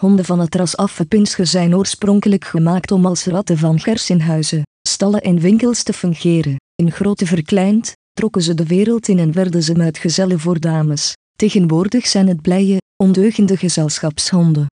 Honden van het ras Affepinsche zijn oorspronkelijk gemaakt om als ratten van gers stallen en winkels te fungeren. In grootte verkleind, trokken ze de wereld in en werden ze metgezellen voor dames. Tegenwoordig zijn het blije, ondeugende gezelschapshonden.